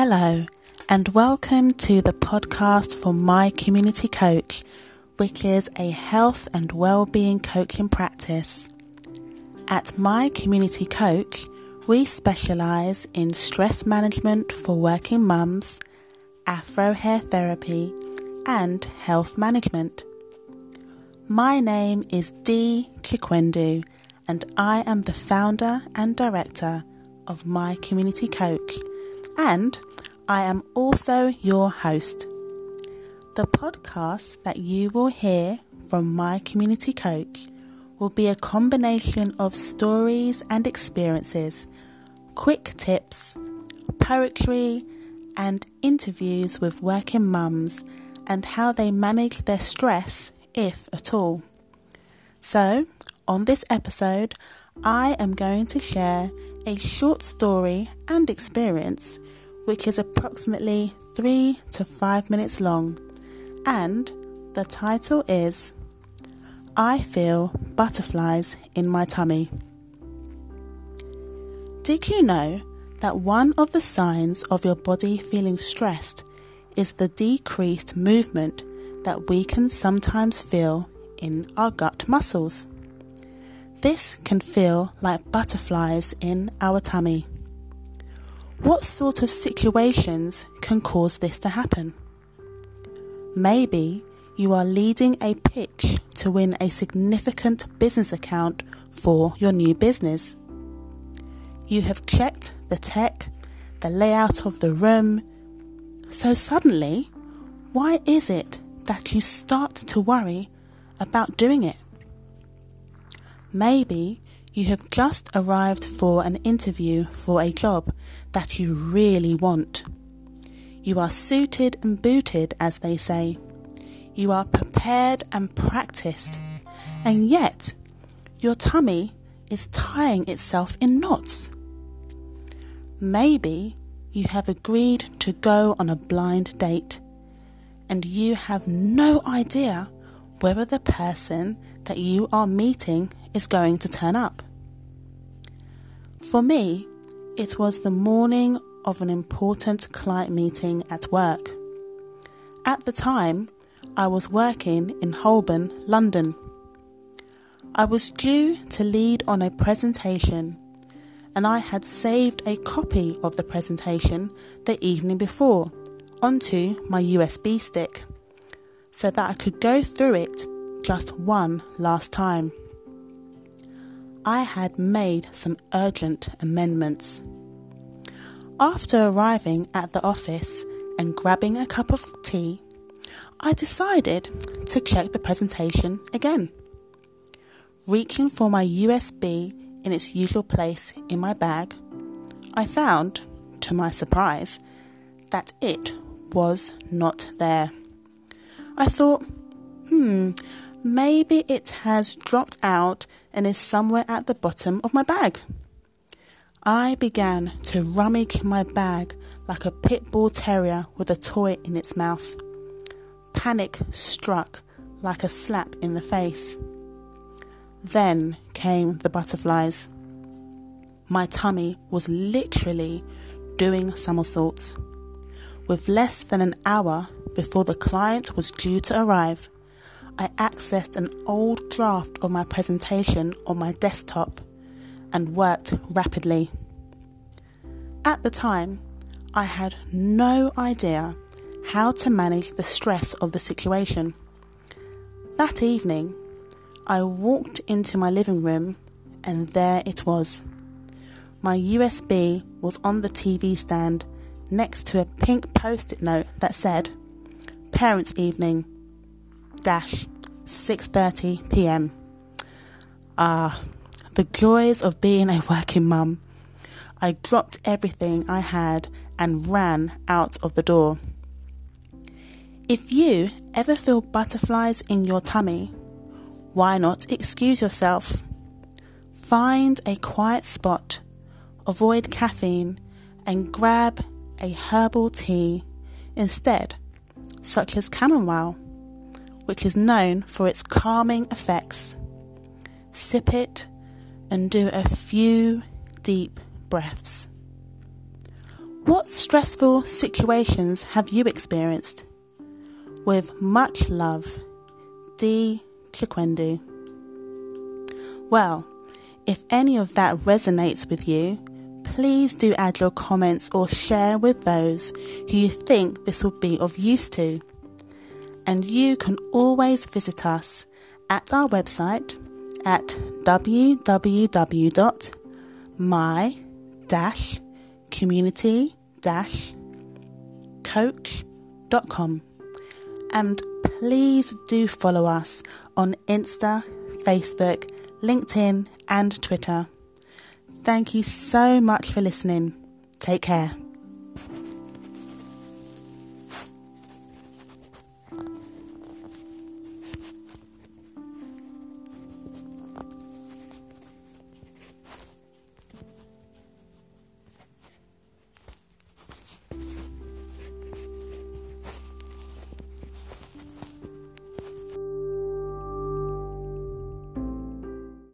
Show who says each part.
Speaker 1: Hello, and welcome to the podcast for My Community Coach, which is a health and well-being coaching practice. At My Community Coach, we specialize in stress management for working mums, afro hair therapy, and health management. My name is Dee Chikwendu, and I am the founder and director of My Community Coach, and I am also your host. The podcast that you will hear from my community coach will be a combination of stories and experiences, quick tips, poetry, and interviews with working mums and how they manage their stress, if at all. So, on this episode, I am going to share a short story and experience which is approximately three to five minutes long, and the title is I Feel Butterflies in My Tummy. Did you know that one of the signs of your body feeling stressed is the decreased movement that we can sometimes feel in our gut muscles? This can feel like butterflies in our tummy. What sort of situations can cause this to happen? Maybe you are leading a pitch to win a significant business account for your new business. You have checked the tech, the layout of the room. So suddenly, why is it that you start to worry about doing it? Maybe you have just arrived for an interview for a job that you really want. You are suited and booted, as they say. You are prepared and practiced, and yet your tummy is tying itself in knots. Maybe you have agreed to go on a blind date, and you have no idea whether the person that you are meeting is going to turn up. For me, it was the morning of an important client meeting at work. At the time, I was working in Holborn, London. I was due to lead on a presentation, and I had saved a copy of the presentation the evening before onto my USB stick so that I could go through it just one last time. I had made some urgent amendments. After arriving at the office and grabbing a cup of tea, I decided to check the presentation again. Reaching for my USB in its usual place in my bag, I found, to my surprise, that it was not there. I thought, hmm, maybe it has dropped out and is somewhere at the bottom of my bag. I began to rummage my bag like a pit bull terrier with a toy in its mouth. Panic struck like a slap in the face. Then came the butterflies. My tummy was literally doing somersaults. With less than an hour before the client was due to arrive, I accessed an old draft of my presentation on my desktop and worked rapidly. At the time, I had no idea how to manage the stress of the situation. That evening, I walked into my living room and there it was. My USB was on the TV stand next to a pink post it note that said, Parents' Evening dash 6:30 p.m. Ah, the joys of being a working mum. I dropped everything I had and ran out of the door. If you ever feel butterflies in your tummy, why not excuse yourself? Find a quiet spot, avoid caffeine, and grab a herbal tea instead, such as chamomile which is known for its calming effects. Sip it and do a few deep breaths. What stressful situations have you experienced? With much love, Dee Chikwendu. Well, if any of that resonates with you, please do add your comments or share with those who you think this will be of use to. And you can always visit us at our website at www.my-community-coach.com and please do follow us on Insta, Facebook, LinkedIn, and Twitter. Thank you so much for listening. Take care.